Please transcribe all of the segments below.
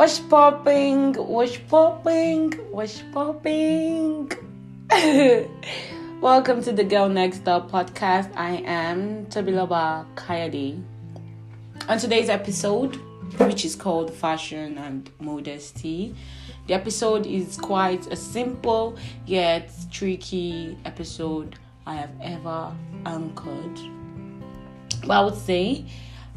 What's popping? What's popping? What's popping? Welcome to the Girl Next Door podcast. I am Tobiloba Kayode. On today's episode, which is called Fashion and Modesty, the episode is quite a simple yet tricky episode I have ever anchored. But I would say,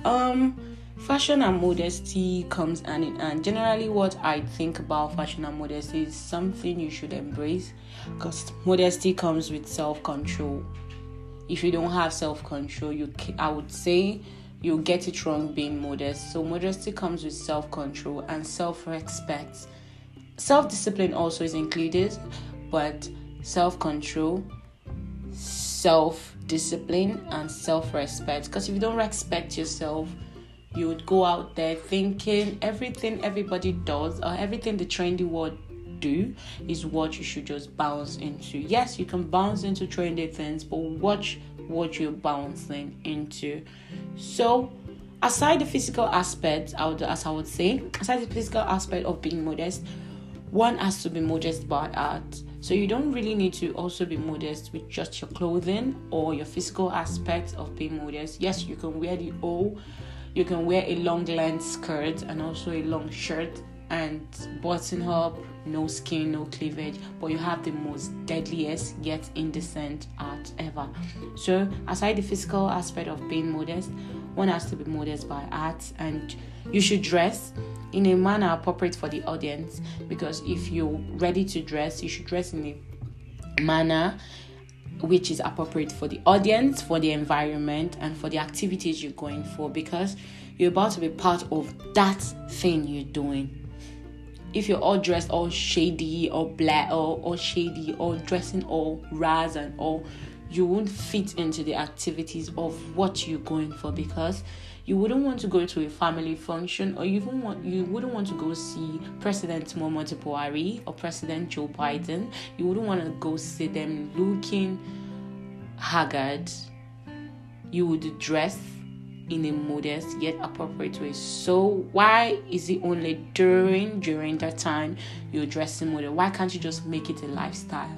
um, fashion and modesty comes hand in hand. Generally, what I think about fashion and modesty is something you should embrace because modesty comes with self control. If you don't have self control, you I would say you get it wrong being modest. So modesty comes with self control and self respect. Self discipline also is included, but self control, self discipline, and self respect. Because if you don't respect yourself, you would go out there thinking everything everybody does or everything the trendy world do is what you should just bounce into. Yes, you can bounce into trendy things, but watch what you're bouncing into. So, aside the physical aspect, I would, as I would say, aside the physical aspect of being modest, one has to be modest by art. So you don't really need to also be modest with just your clothing or your physical aspect of being modest. Yes, you can wear the O, you can wear a long length skirt and also a long shirt and button up, no skin, no cleavage, but you have the most deadliest yet indecent art ever. So, aside the physical aspect of being modest, one has to be modest by art, and you should dress in a manner appropriate for the audience because if you're ready to dress, you should dress in a manner which is appropriate for the audience, for the environment, and for the activities you're going for because you're about to be part of that thing you're doing. If you're all dressed all shady or black or, or shady or dressing all raz and all you won't fit into the activities of what you're going for because you wouldn't want to go to a family function or you even want you wouldn't want to go see President Muhammadu Buhari or President Joe Biden. You wouldn't want to go see them looking haggard. You would dress in a modest yet appropriate way. So why is it only during during that time you're dressing modest? Why can't you just make it a lifestyle?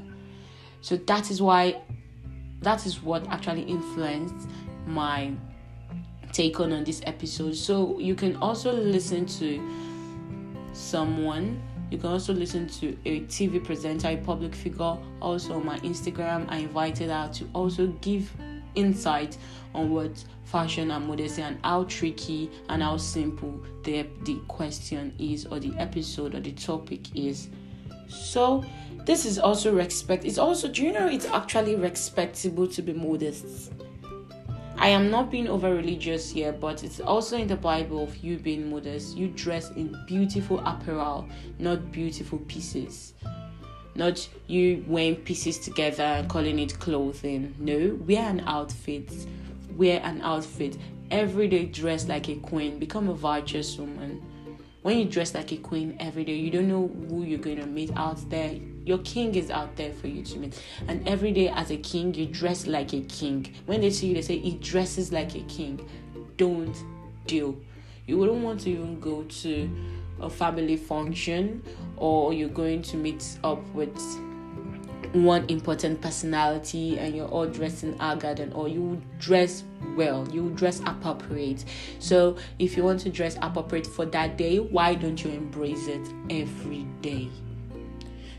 So that is why that is what actually influenced my take on on this episode. So you can also listen to someone. You can also listen to a TV presenter, a public figure. Also on my Instagram, I invited her to also give insight on what fashion and modesty and how tricky and how simple the the question is or the episode or the topic is. So this is also respect. It's also do you know it's actually respectable to be modest. I am not being over religious here, but it's also in the Bible of you being modest. You dress in beautiful apparel, not beautiful pieces. Not you wearing pieces together and calling it clothing. No, wear an outfit. Wear an outfit. Every day dress like a queen. Become a virtuous woman. When you dress like a queen every day, you don't know who you're going to meet out there. Your king is out there for you to meet. And every day, as a king, you dress like a king. When they see you, they say, he dresses like a king. Don't do. You wouldn't want to even go to a family function or you're going to meet up with one important personality and you're all dressed in agad and or you dress well you dress appropriate so if you want to dress appropriate for that day why don't you embrace it every day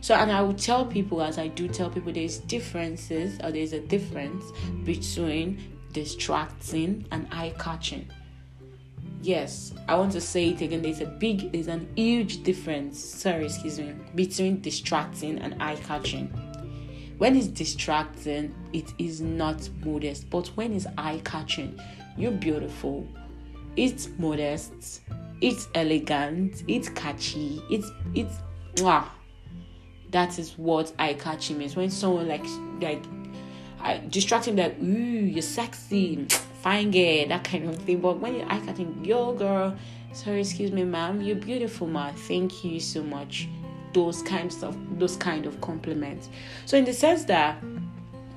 so and i will tell people as i do tell people there's differences or there's a difference between distracting and eye catching yes i want to say it again there's a big there's an huge difference sorry excuse me between distracting and eye catching when it's distracting it is not modest but when it's eye catching you're beautiful. It's modest it's elegant it's catchy it's it's wow that is what eye catching means when someone like like I, distracting that ooh you're sexy fine girl, that kind of thing. But when you're eye catching, yo girl, sorry, excuse me, ma'am, you're beautiful, ma. Thank you so much. Those kinds of those kind of compliments. So in the sense that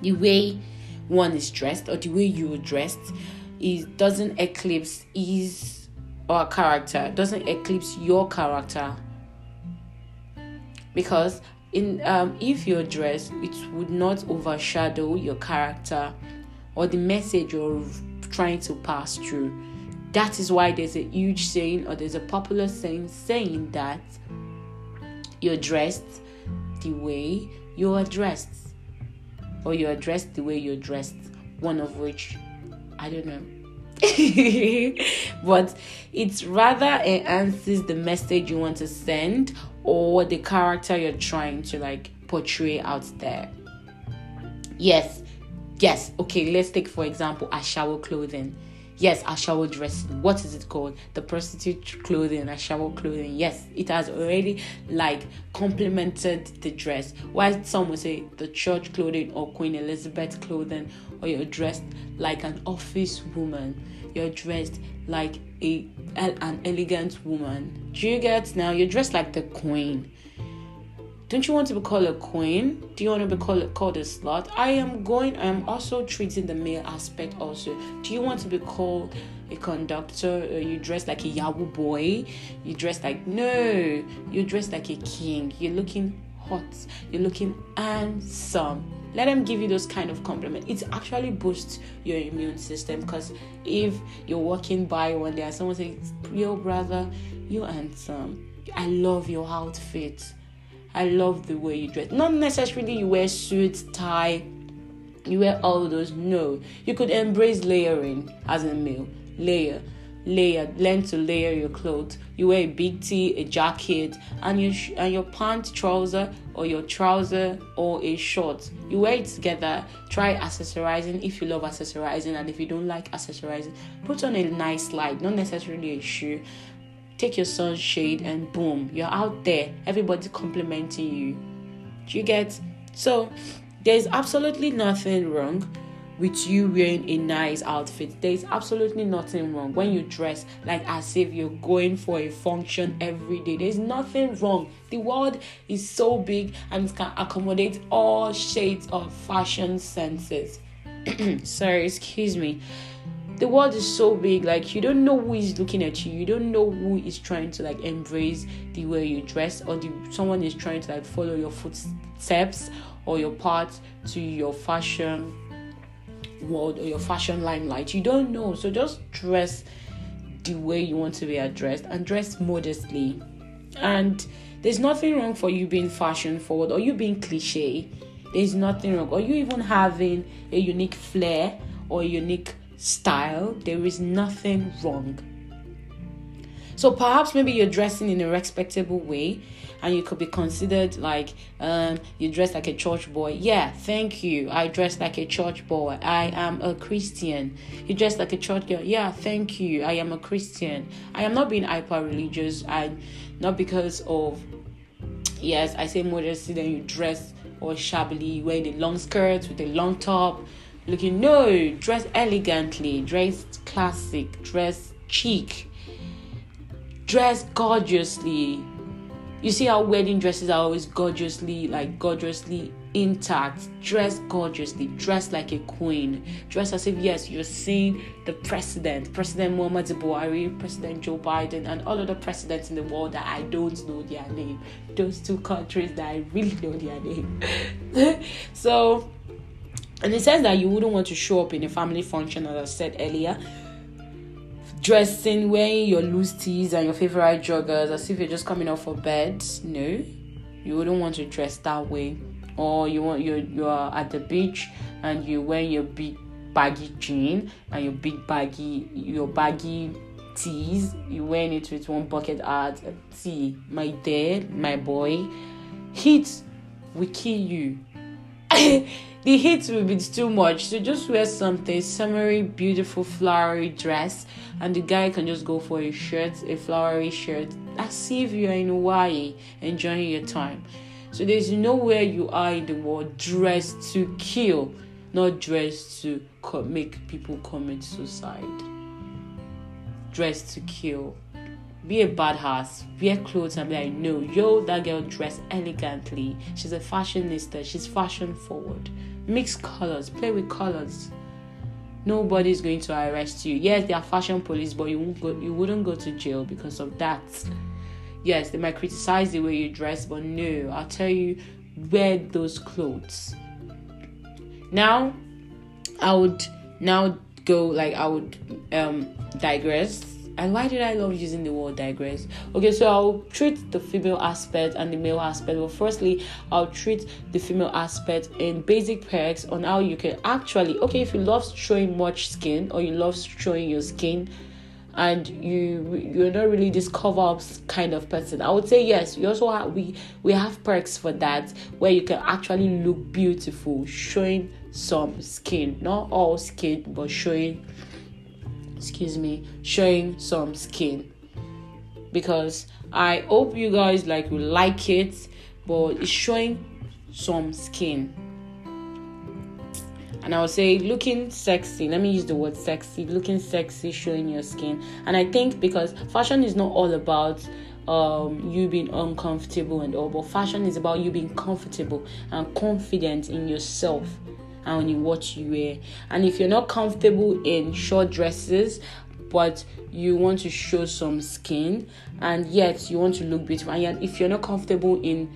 the way one is dressed or the way you're dressed, it doesn't eclipse is or uh, a character doesn't eclipse your character because in um, if you're dressed it would not overshadow your character or the message you're trying to pass through. That is why there's a huge saying or there's a popular saying saying that you're dressed the way you are dressed or you're dressed the way you're dressed. One of which i don't know but it rather enhances the message you want to send or the character you're trying to like portray out there. Yes, yes, okay, let's take for example a shower clothing. Yes, a shower dressing. What is it called? The prostitute clothing, a shower clothing. Yes, it has already like complemented the dress. Why some would say the church clothing or Queen Elizabeth clothing, or you're dressed like an office woman. You're dressed like a an elegant woman. Do you get now? You're dressed like the queen. Don't you want to be called a queen? Do you want to be called, called a slut? I am going, I am also treating the male aspect also. Do you want to be called a conductor? Or you dress like a Yahoo boy? You dress like, no, you dress like a king. You're looking hot. You're looking handsome. Let them give you those kind of compliment. It actually boosts your immune system because if you're walking by one day and someone says, Yo, brother, you handsome. I love your outfit I love the way you dress. Not necessarily you wear suits, tie, you wear all those. No, you could embrace layering as a male. Layer, layer, learn to layer your clothes. You wear a big tee, a jacket, and your sh- and your pant, trouser, or your trouser or a short. You wear it together. Try accessorizing if you love accessorizing, and if you don't like accessorizing, put on a nice slide, not necessarily a shoe take your sunshade and boom, you're out there. Everybody complimenting you. Do you get? So there's absolutely nothing wrong with you wearing a nice outfit. There's absolutely nothing wrong when you dress like as if you're going for a function every day. There's nothing wrong. The world is so big and it can accommodate all shades of fashion senses. Sorry, excuse me the world is so big like you don't know who is looking at you. You don't know who is trying to like embrace the way you dress or the someone is trying to like follow your footsteps or your path to your fashion world or your fashion limelight. You don't know. So just dress the way you want to be addressed and dress modestly. And there's nothing wrong for you being fashion forward or you being cliche. There's nothing wrong. Or you even having a unique flair or unique style, there is nothing wrong. So perhaps maybe you're dressing in a respectable way and you could be considered like um, you dress like a church boy. Yeah, thank you. I dress like a church boy. I am a Christian. You dress like a church girl. Yeah, thank you. I am a Christian. I am not being hyper religious. I not because of yes, I say modesty, then you dress or shabbily, you wear the long skirts with a long top looking no dress elegantly dress classic dress chic dress gorgeously. You see how wedding dresses are always gorgeously like gorgeously intact? Dress gorgeously dress like a queen. Dress as if yes you're seeing the president president muhammadu buhari president joe biden and all of the presidents in the world that i don't know their name. Those two countries that i really know their name. So and it says that you wouldn't want to show up in a family function, as I said earlier. Dressing, wearing your loose tees and your favorite joggers as if you're just coming off for bed. No, you wouldn't want to dress that way. Or you want you're you're at the beach and you wear your big baggy jean and your big baggy your baggy tees. You're wearing it with one bucket hat. See, my dad, my boy, heat will kill you. the heat will be too much. So just wear something summery, beautiful, flowery dress, and the guy can just go for a shirt, a flowery shirt, as see if you're in Hawaii enjoying your time. So there's nowhere you are in the world dressed to kill, not dressed to make people commit suicide. Dressed to kill. Be a badass. Wear clothes and be like, no, yo, that girl dressed elegantly. She's a fashionista. She's fashion forward mix colors, play with colors. nobody's going to arrest you. Yes, they are fashion police, but you won't go you wouldn't go to jail because of that. Yes, they might criticize the way you dress, but no, I'll tell you, wear those clothes. Now, I would now go like I would um digress and why did I love using the word digress? Okay, so I'll treat the female aspect and the male aspect. Well, firstly, I'll treat the female aspect in basic perks on how you can actually, okay, if you love showing much skin or you love showing your skin and you you're not really this cover up kind of person i would say yes we also have we we have perks for that where you can actually look beautiful showing some skin not all skin but showing excuse me showing some skin. Because i hope you guys like will like it but it's showing some skin. And i would say looking sexy let me use the word sexy looking sexy showing your skin. And i think because fashion is not all about um, you being uncomfortable and all, but fashion is about you being comfortable and confident in yourself and in what you wear. And if you're not comfortable in short dresses, but you want to show some skin, and yet you want to look beautiful, and if you're not comfortable in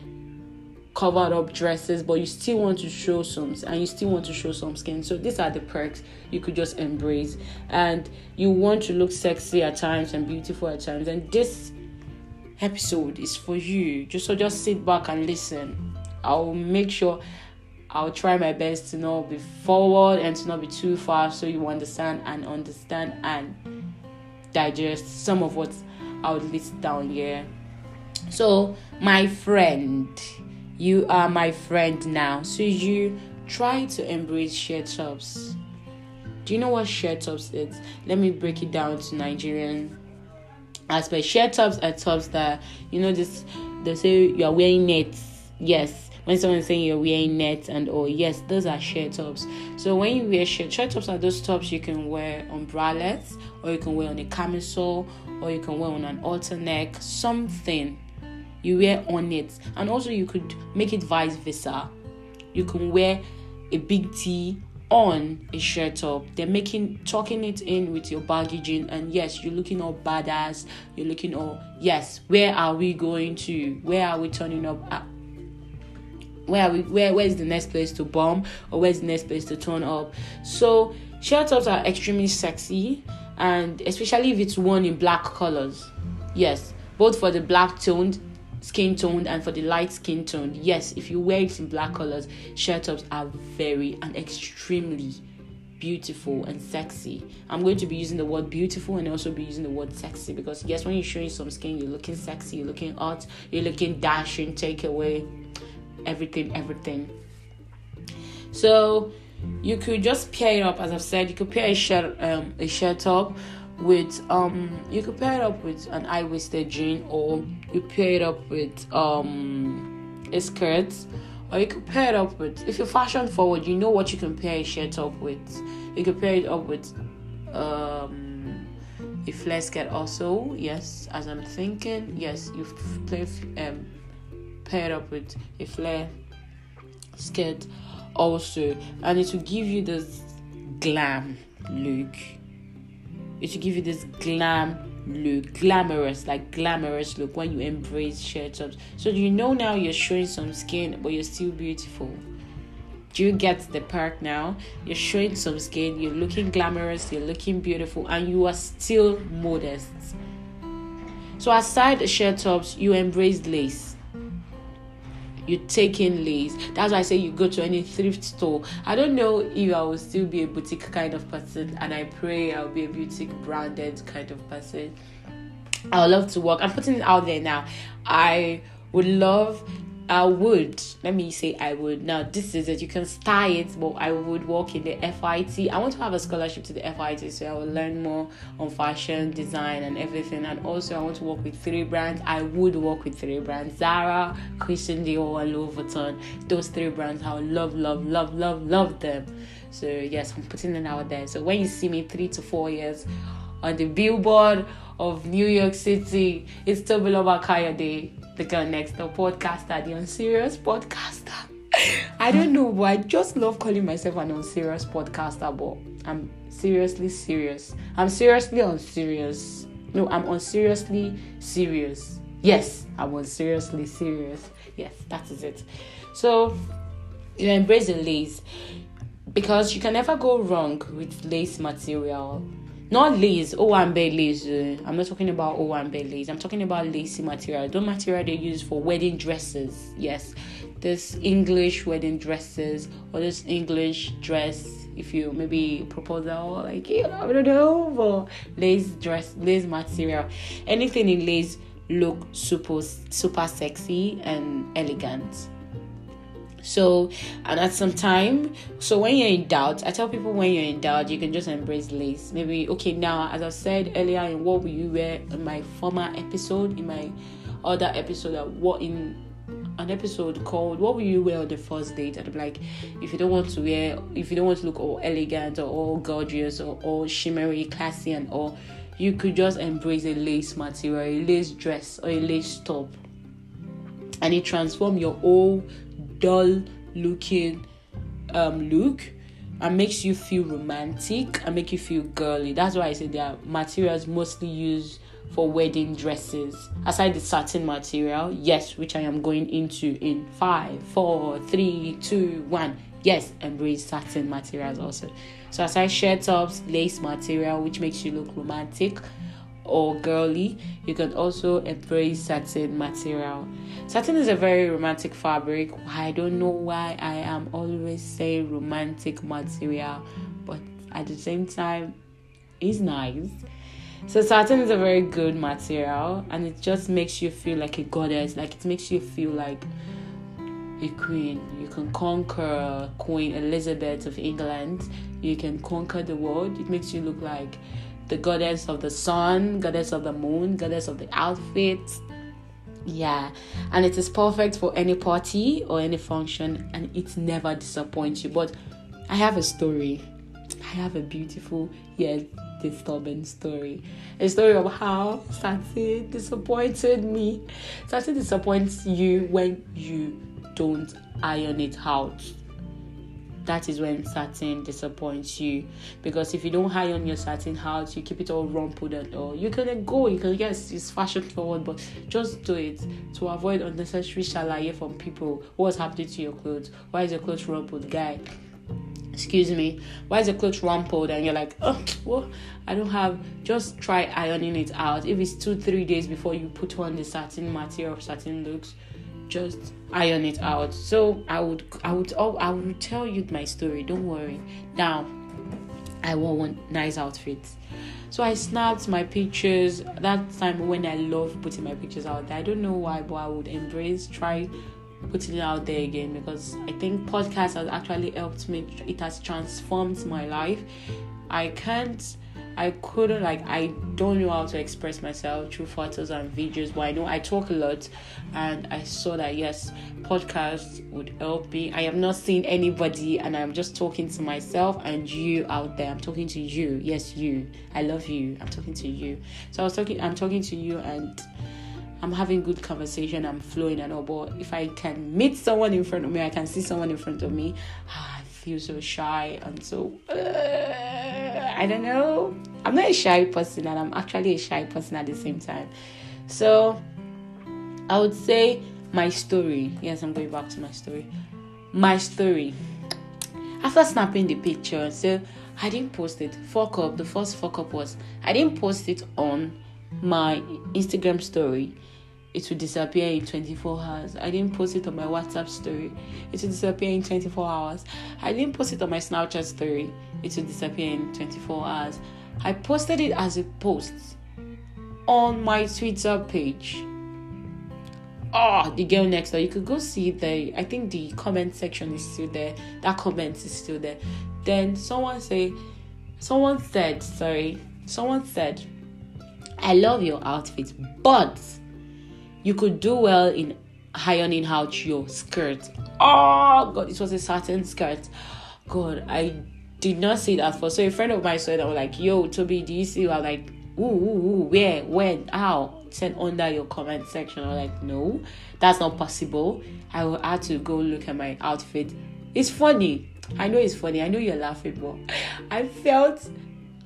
covered up dresses but you still want to show some and you still want to show some skin. So these are the perks you could just embrace. And you want to look sexy at times and beautiful at times. And this episode is for you. Just so just sit back and listen. I'll make sure I'll try my best to not be forward and to not be too fast so you understand and understand and digest some of what I would list down here. So, my friend, you are my friend now. So, you try to embrace shirt tops. Do you know what shirt tops is? Let me break it down to Nigerian aspect. Shirt tops are tops that you know this they say you are wearing nets. Yes, when someone's saying you're wearing net and oh yes those are shirt tops. So when you wear shirt shirt tops are those tops you can wear on bralettes or you can wear on a camisole or you can wear on an halter neck something. You wear on it. And also you could make it vice versa. You can wear a big tee on a shirt top. They're making tucking it in with your baggage and yes you're looking all badass. You're looking all yes where are we going to? Where are we turning up at? Where we where where's the next place to bomb or where's the next place to turn up? So shirt tops are extremely sexy and especially if it's worn in black colors. Yes both for the black toned skin toned and for the light skin toned. Yes if you wear it in black colors shirt tops are very and extremely beautiful and sexy. I'm going to be using the word beautiful and also be using the word sexy because yes, when you're showing some skin, you're looking sexy, you're looking hot, you're looking dashing, take away everything, everything. So you could just pair it up, as I've said. You could pair a shirt, um, a shirt top with um, you could pair it up with an high waisted jean, or you pair it up with um, a skirt, or you could pair it up with. If you're fashion forward, you know what you can pair a shirt up with. You could pair it up with um, a flare skirt also. Yes, as I'm thinking, yes, you play um paired up with a flare skirt also and it will give you this glam look. It will give you this glam look glamorous like glamorous look when you embrace shirt tops. So you know now you're showing some skin but you're still beautiful. Do you get the perk now? You're showing some skin you're looking glamorous you're looking beautiful and you are still modest. So aside the shirt tops you embrace lace you take in lace. That's why I say you go to any thrift store. I don't know if I will still be a boutique kind of person, and I pray I'll be a boutique branded kind of person. I would love to work. I'm putting it out there now. I would love I would, let me say I would. Now, this is it. You can start it, but I would work in the FIT. I want to have a scholarship to the FIT so I will learn more on fashion, design, and everything. And also, I want to work with three brands. I would work with three brands Zara, Christian Dior, and Louis Vuitton. Those three brands, I would love, love, love, love, love them. So, yes, I'm putting it out there. So, when you see me three to four years on the billboard of New York City, it's Tobiloba Day. the girl next door podcaster, the unserious podcaster. I don't know, but I just love calling myself an unserious podcaster, but I'm seriously serious. I'm seriously unserious. No, I'm unseriously serious. Yes, I was seriously serious. Yes, that is it. So you embrace the lace because you can never go wrong with lace material. Not lace, Owambe lace. Uh, I'm not talking about Owambe lace. I'm talking about lacy material. The material they use for wedding dresses. Yes, this English wedding dresses or this English dress. If you maybe proposal, like you know, I don't know, for lace dress, lace material, anything in lace look super super sexy and elegant so, and at some time, so when you're in doubt, I tell people when you're in doubt, you can just embrace lace. Maybe, okay, now, as I said earlier, in what will you wear in my former episode, in my other episode, what in an episode called what will you wear on the first date and I'm like if you don't want to wear if you don't want to look all elegant or all gorgeous or all shimmery classy and all you could just embrace a lace material a lace dress or a lace top and it transform your whole dull looking um, look and makes you feel romantic and make you feel girly. That's why I say they are materials mostly used for wedding dresses. Aside the satin material, yes, which I am going into in five, four, three, two, one. Yes, embrace satin materials also. So aside shirt tops, lace material, which makes you look romantic or girly, you can also embrace satin material. Satin is a very romantic fabric. I don't know why I am always saying romantic material, but at the same time, it's nice. So satin is a very good material and it just makes you feel like a goddess, like it makes you feel like a queen. You can conquer Queen Elizabeth of England. You can conquer the world. It makes you look like the goddess of the sun, goddess of the moon, goddess of the outfit. Yeah, and it is perfect for any party or any function, and it never disappoints you. But I have a story. I have a beautiful yet disturbing story. A story of how satin disappointed me. Satin disappoints you when you don't iron it out that is when satin disappoints you. Because if you don't hide on your satin house you keep it all rumpled and all you can go. You can yes it's fashion forward but just do it to avoid unnecessary shalaye from people. What's happening to your clothes? Why is your clothes rumpled? Guy excuse me. Why is your clothes rumpled? And you're like oh well i don't have just try ironing it out. If it's two three days before you put on the satin material satin looks just iron it out. So I would I would oh, I would tell you my story. Don't worry. Now I wore one nice outfit. So I snapped my pictures that time when I love putting my pictures out there. I don't know why, but I would embrace try putting it out there again because I think podcast has actually helped me. It has transformed my life. I can't I couldn't like I don't know how to express myself through photos and videos, but I know I talk a lot and I saw that yes, podcast would help me. I am not seeing anybody and I'm just talking to myself and you out there. I'm talking to you. Yes, you. I love you. I'm talking to you. So I was talking I'm talking to you and I'm having good conversation, I'm flowing and all, but if I can meet someone in front of me, I can see someone in front of me, I feel so shy and so uh, I don't know. I'm not a shy person and I'm actually a shy person at the same time. So I would say my story. Yes, I'm going back to my story. My story. After snapping the picture, so I didn't post it. Fuck up. The first fuck up was I didn't post it on my Instagram story it will disappear in 24 hours. I didn't post it on my WhatsApp story. It will disappear in 24 hours. I didn't post it on my Snapchat story. It will disappear in 24 hours. I posted it as a post on my Twitter page. Oh, the girl next door. You could go see the. I think the comment section is still there. That comment is still there. Then someone say, someone said, sorry, someone said, I love your outfit, but you could do well in ironing out your skirt. Oh god, it was a satin skirt. God, I did not see that for. So a friend of mine said, I was like, yo, Toby, do you see? I was like, ooh, ooh, ooh, where, when, how? send under your comment section. I'm like, no, that's not possible. I will have to go look at my outfit. It's funny. I know it's funny. I know you're laughing, but I felt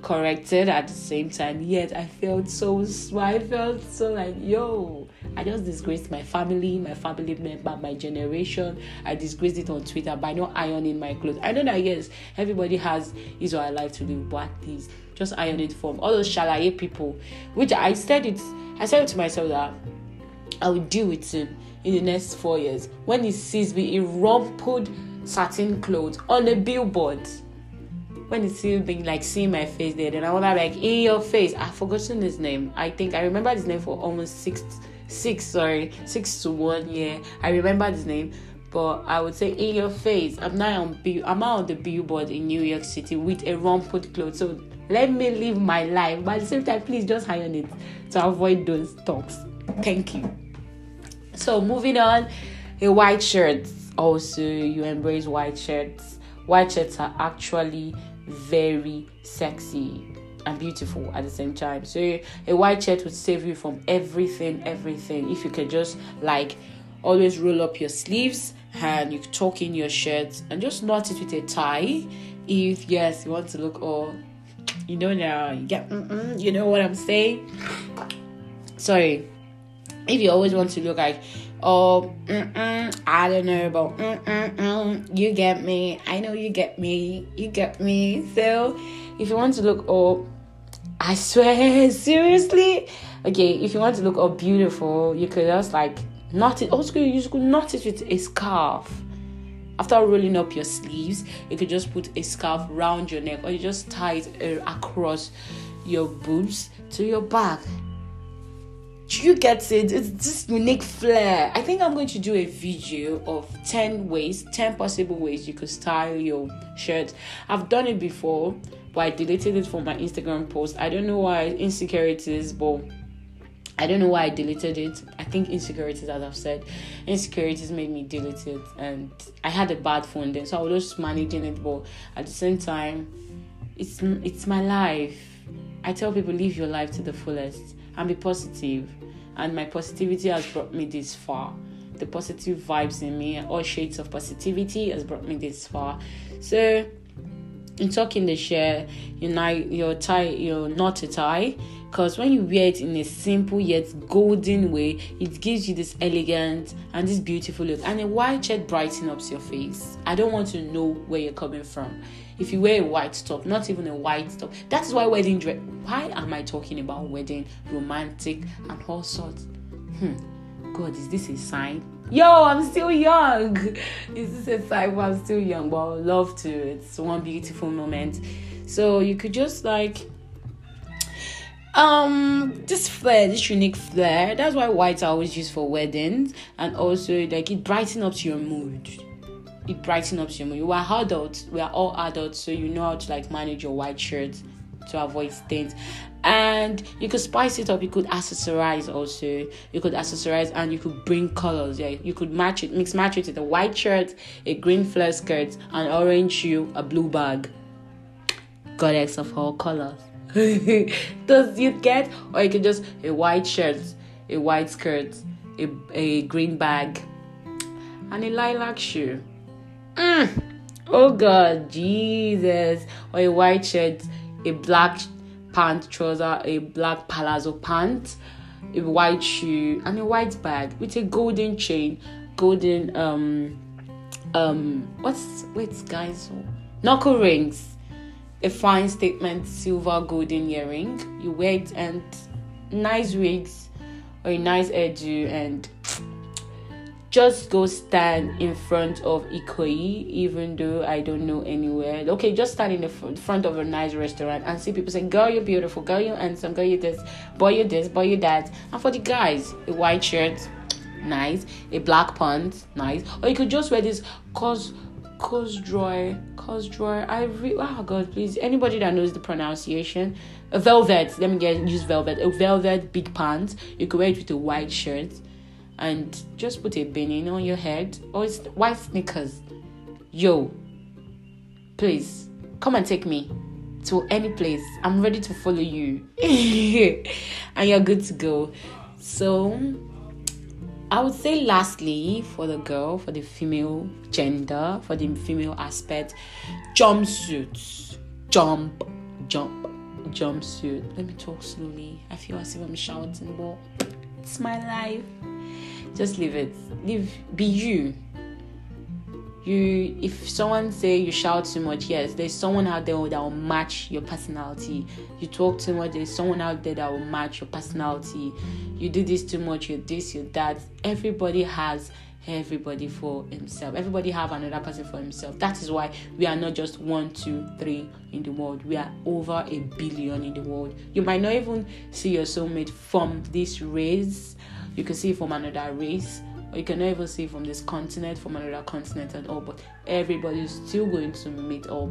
corrected at the same time. Yet I felt so I felt so like, yo, I just disgraced my family, my family member, my generation. I disgraced it on Twitter by not ironing my clothes. I know that yes, everybody has his or her life to live, but at least just iron it from all those shalaye people. Which I said it I said it to myself that I will deal with him in the next four years. When he sees me in rumpled satin clothes on a billboard when it's still being like seeing my face there, then I wanna like in your face. I've forgotten his name. I think I remember his name for almost six six sorry six to one year. I remember his name, but I would say in your face. I'm now on. I'm not on the billboard in New York City with a rumpled clothes. So let me live my life, but at the same time, please just hire it to avoid those talks. Thank you. So moving on, a white shirt. Also, you embrace white shirts. White shirts are actually very sexy and beautiful at the same time. So a white shirt would save you from everything, everything. If you can just like always roll up your sleeves and you tuck in your shirt and just knot it with a tie. If yes, you want to look all, you know now, you get, you know what I'm saying. Sorry, if you always want to look like oh i don't know about you get me. I know you get me. You get me. So if you want to look oh i swear seriously? Okay if you want to look all beautiful you could just like knot it. Also you could knot it with a scarf. After rolling up your sleeves you could just put a scarf around your neck or you just tie it uh, across your boobs to your back you get it it's this unique flair i think i'm going to do a video of 10 ways 10 possible ways you could style your shirt i've done it before but i deleted it from my instagram post i don't know why insecurities but I don't know why I deleted it. I think insecurities, as I've said, insecurities made me delete it, and I had a bad phone then, so I was just managing it. But at the same time, it's it's my life. I tell people live your life to the fullest and be positive. And my positivity has brought me this far. The positive vibes in me, all shades of positivity, has brought me this far. So, in talking the share, you know, your tie, your not a tie, because when you wear it in a simple yet golden way, it gives you this elegant and this beautiful look. And a white shirt brightens up your face. I don't want to know where you're coming from if you wear a white top, not even a white top. That is why wedding dress. Why am I talking about wedding, romantic, and all sorts? Hmm. God, is this a sign? Yo, I'm still young. Is this a sign? I'm still young, but I love to. It's one beautiful moment. So you could just like um this flair this unique flair that's why whites are always used for weddings and also like it brightens up your mood it brightens up your mood. you are adults. We are all adults, so you know how to like manage your white shirts to avoid stains. And you could spice it up. You could accessorize also. You could accessorize and you could bring colors. Yeah, you could match it, mix match it with a white shirt, a green flare skirt, an orange shoe, a blue bag. Goddess of all colors. Does you get? Or you can just a white shirt, a white skirt, a, a green bag, and a lilac shoe. Mm. Oh God, Jesus. Or a white shirt, a black pant trouser, a black palazzo pant, a white shoe, and a white bag with a golden chain, golden um um what's wait guys knuckle rings, a fine statement silver golden earring. You wear it and nice wigs or a nice hairdo and just go stand in front of Ikoyi, even though I don't know anywhere. Okay, just stand in the front of a nice restaurant and see people saying, Girl, you're beautiful, girl, you're handsome, girl, you're this, boy, you're this, boy, you're that. And for the guys, a white shirt, nice, a black pants, nice. Or you could just wear this cause cause drawer i re- oh god please. Anybody that knows the pronunciation a velvet. Let me get use velvet. A velvet big pants you could wear it with a white shirt. And just put a beanie on your head. Or it's white sneakers. Yo, please come and take me to any place. I'm ready to follow you, and you're good to go. So I would say lastly for the girl, for the female gender, for the female aspect, jumpsuits. Jump, jump, jumpsuit. Let me talk slowly. I feel as if I'm shouting, but it's my life. Just leave it. Leave, be you you if someone say you shout too much yes there's someone out there that will match your personality. You talk too much there's someone out there that will match your personality. You do this too much you this you that. Everybody has everybody for himself. Everybody have another person for himself. That is why we are not just one two three in the world. We are over a billion in the world. You might not even see your soulmate from this race. You can see from another race you can never see from this continent, from another continent at all, but everybody is still going to meet up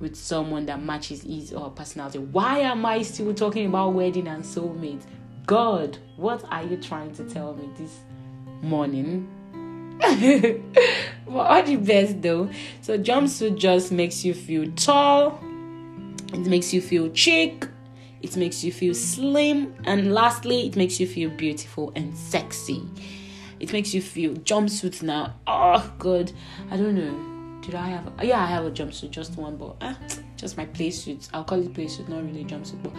with someone that matches his or her personality. Why am I still talking about wedding and soulmate? God, what are you trying to tell me this morning? but all the best though. So jumpsuit just makes you feel tall, it makes you feel chic, it makes you feel slim, and lastly, it makes you feel beautiful and sexy it makes you feel jumpsuits now. Oh god, I don't know. Did I have? A, yeah, I have a jumpsuit, just one, but uh, just my play suits. I'll call it play suit, not really jumpsuit, but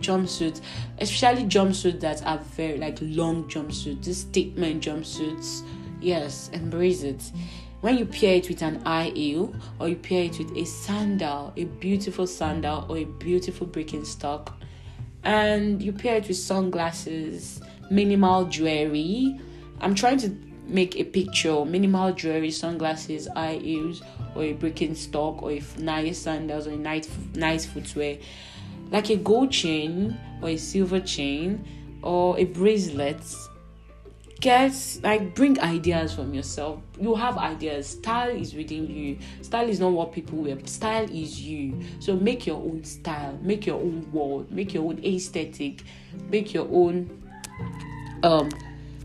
jumpsuits, especially jumpsuits that are very like long jumpsuits, this statement jumpsuits. Yes, embrace it. When you pair it with an high heel or you pair it with a sandal, a beautiful sandal or a beautiful Birkenstock, and you pair it with sunglasses, minimal jewelry, I'm trying to make a picture minimal jewelry, sunglasses, eye heels, or a Birkenstock, or a nice sandals, or a nice, nice footwear, like a gold chain, or a silver chain, or a bracelet. Get like bring ideas from yourself. You have ideas. Style is within you. Style is not what people wear. Style is you. So make your own style. Make your own world. Make your own aesthetic. Make your own um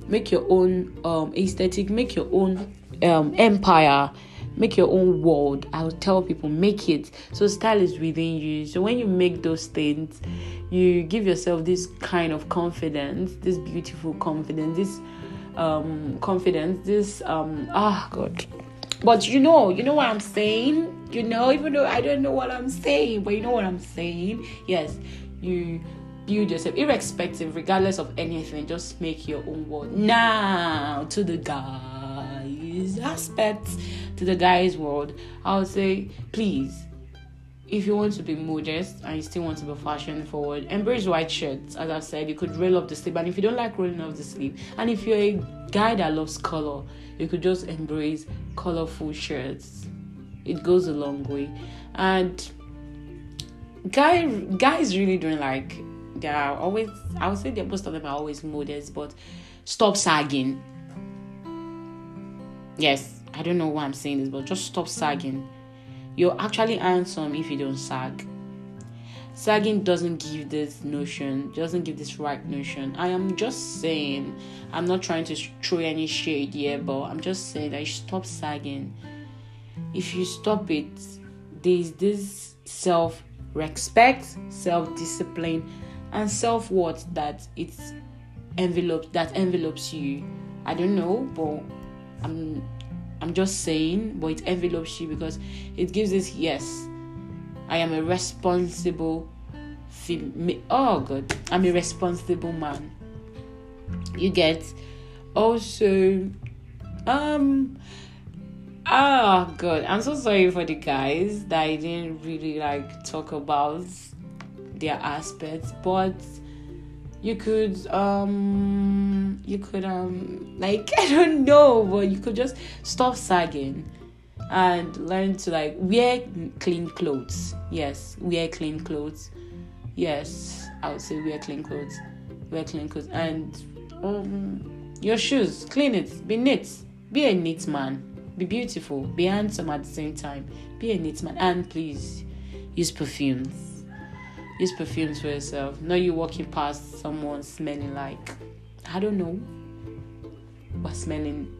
make your own um, aesthetic, make your own um, empire, make your own world. I would tell people make it. So style is within you. So when you make those things, you give yourself this kind of confidence, this beautiful confidence, this um confidence, this um ah god. But you know, you know what I'm saying? You know, even though I don't know what I'm saying, but you know what I'm saying? Yes, you build yourself irrespective regardless of anything just make your own world. Now to the guys aspects to the guys world i would say please if you want to be modest and you still want to be fashion forward embrace white shirts as I've said you could roll up the sleeve. And if you don't like rolling up the sleeve and if you're a guy that loves color you could just embrace colorful shirts. It goes a long way. And guy guys really don't like they are always I would say that most of them are always modest, but stop sagging. Yes, I don't know why I'm saying this, but just stop sagging. You're actually handsome if you don't sag. Sagging doesn't give this notion, doesn't give this right notion. I am just saying, I'm not trying to throw any shade here, but I'm just saying you stop sagging. If you stop it, there's this self respect, self discipline, and self worth that it's enveloped that envelops you. I don't know, but I'm I'm just saying, but it envelops you because it gives this yes. I am a responsible fem- oh god, I'm a responsible man. You get also um oh god, I'm so sorry for the guys that I didn't really like talk about their aspects but you could um you could um like i don't know but you could just stop sagging and learn to like wear clean clothes. Yes wear clean clothes. Yes i would say wear clean clothes. Wear clean clothes. And um your shoes clean it. Be neat. Be a neat man. Be beautiful. Be handsome at the same time. Be a neat man. And please use perfumes use perfumes for yourself. Not you walking past someone smelling like I don't know, but smelling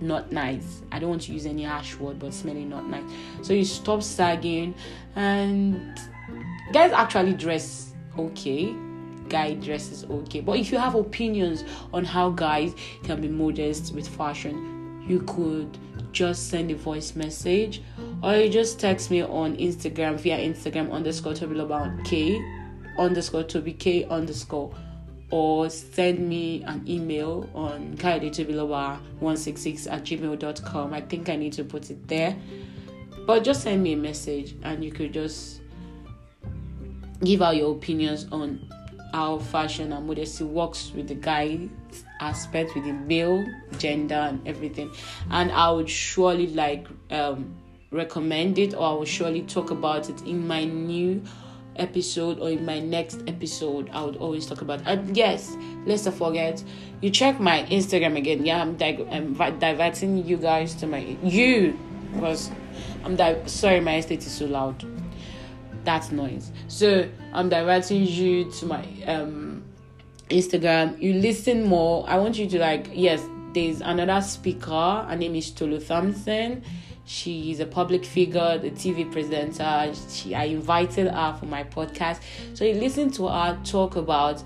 not nice. I don't want to use any harsh word, but smelling not nice. So you stop sagging, and guys actually dress okay. guy dresses okay. But if you have opinions on how guys can be modest with fashion, you could just send a voice message or you just text me on Instagram via Instagram underscore Tobiloba K underscore Toby K underscore or send me an email on kayodetobiloba166 at gmail.com. I think I need to put it there. But just send me a message and you could just give out your opinions on how fashion and modesty works with the guy aspect with the male gender and everything. And i would surely like um recommend it or i will surely talk about it in my new episode or in my next episode. I would always talk about and yes let's not forget you check my instagram again. Yeah i'm, di- I'm diverting you guys to my you because i'm di- sorry my estate is so loud that noise. So i'm directing you to my um instagram. You listen more. I want you to like yes there's another speaker. Her name is tolu thompson. She's a public figure, the TV presenter. She, I invited her for my podcast. So you listen to her talk about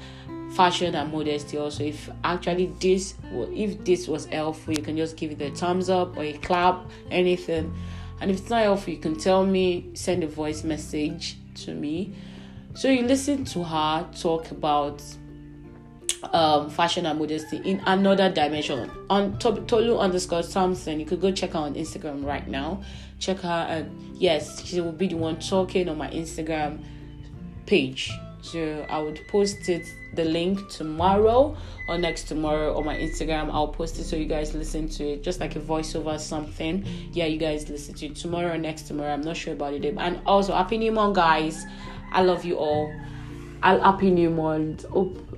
fashion and modesty also. If actually this if this was helpful you can just give it a thumbs up or a clap anything and if it's not helpful you can tell me send a voice message to me so you listen to her talk about um, fashion and modesty in another dimension. On Tolu underscore Thompson, you could go check her on Instagram right now. Check her, and yes, she will be the one talking on my Instagram page. I would post it the link tomorrow or next tomorrow on my Instagram. I'll post it so you guys listen to it, just like a voiceover something. Yeah, you guys listen to it tomorrow or next tomorrow. I'm not sure about day. And also, happy new month, guys. I love you all. I'll happy new month.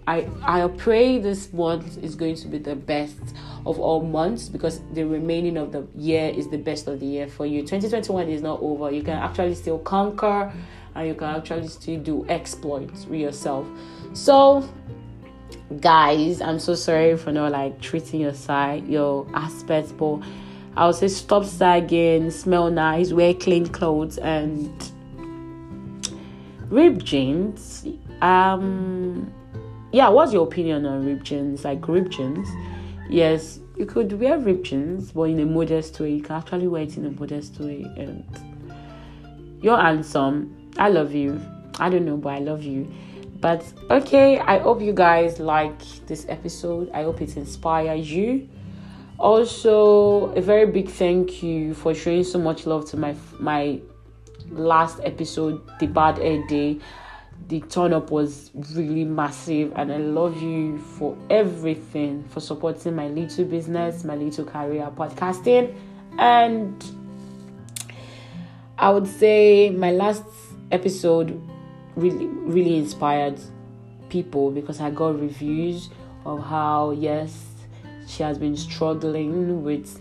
I I pray this month is going to be the best of all months because the remaining of the year is the best of the year for you. 2021 is not over. You can actually still conquer and you can actually still do exploits with yourself. So guys, I'm so sorry for not like treating your side, your aspects, but I would say stop sagging, smell nice, wear clean clothes and rib jeans um, yeah, what's your opinion on rib jeans? Like rib jeans, yes, you could wear rib jeans, but in a modest way. You can actually wear it in a modest way, and you're handsome. I love you. I don't know, but I love you. But okay, I hope you guys like this episode. I hope it inspires you. Also, a very big thank you for showing so much love to my my last episode, the bad air day the turn up was really massive and i love you for everything for supporting my little business my little career podcasting and i would say my last episode really really inspired people because i got reviews of how yes she has been struggling with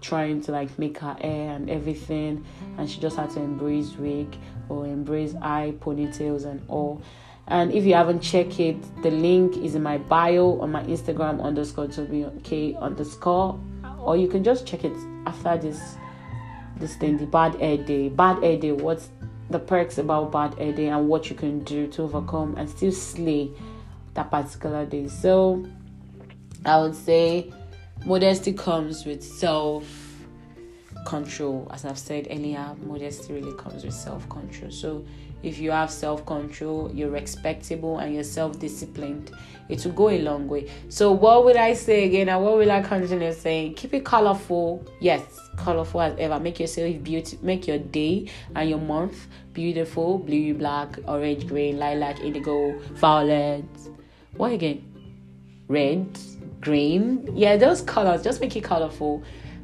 trying to like make her hair and everything and she just had to embrace wig or embrace eye ponytails and all. And if you haven't checked it the link is in my bio on my instagram underscore okay underscore or you can just check it after this this thing the bad air day. Bad air day what's the perks about bad air day and what you can do to overcome and still slay that particular day. So i would say modesty comes with self control as i've said earlier modesty really comes with self control so if you have self control you're respectable and you're self disciplined it will go a long way. So what would i say again and what will i continue saying? Keep it colorful. Yes colorful as ever. Make yourself beautiful make your day and your month beautiful. Blue black orange green lilac indigo violet. What again? Red green. Yeah, those colors, just make it colorful.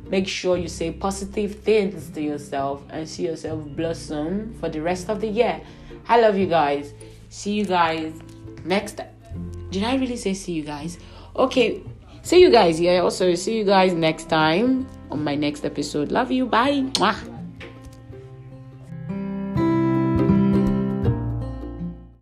Make sure you say positive things to yourself and see yourself blossom for the rest of the year. I love you guys. See you guys next. Time. Did I really say see you guys? Okay, see you guys. Yeah, also see you guys next time on my next episode. Love you. Bye. Mwah.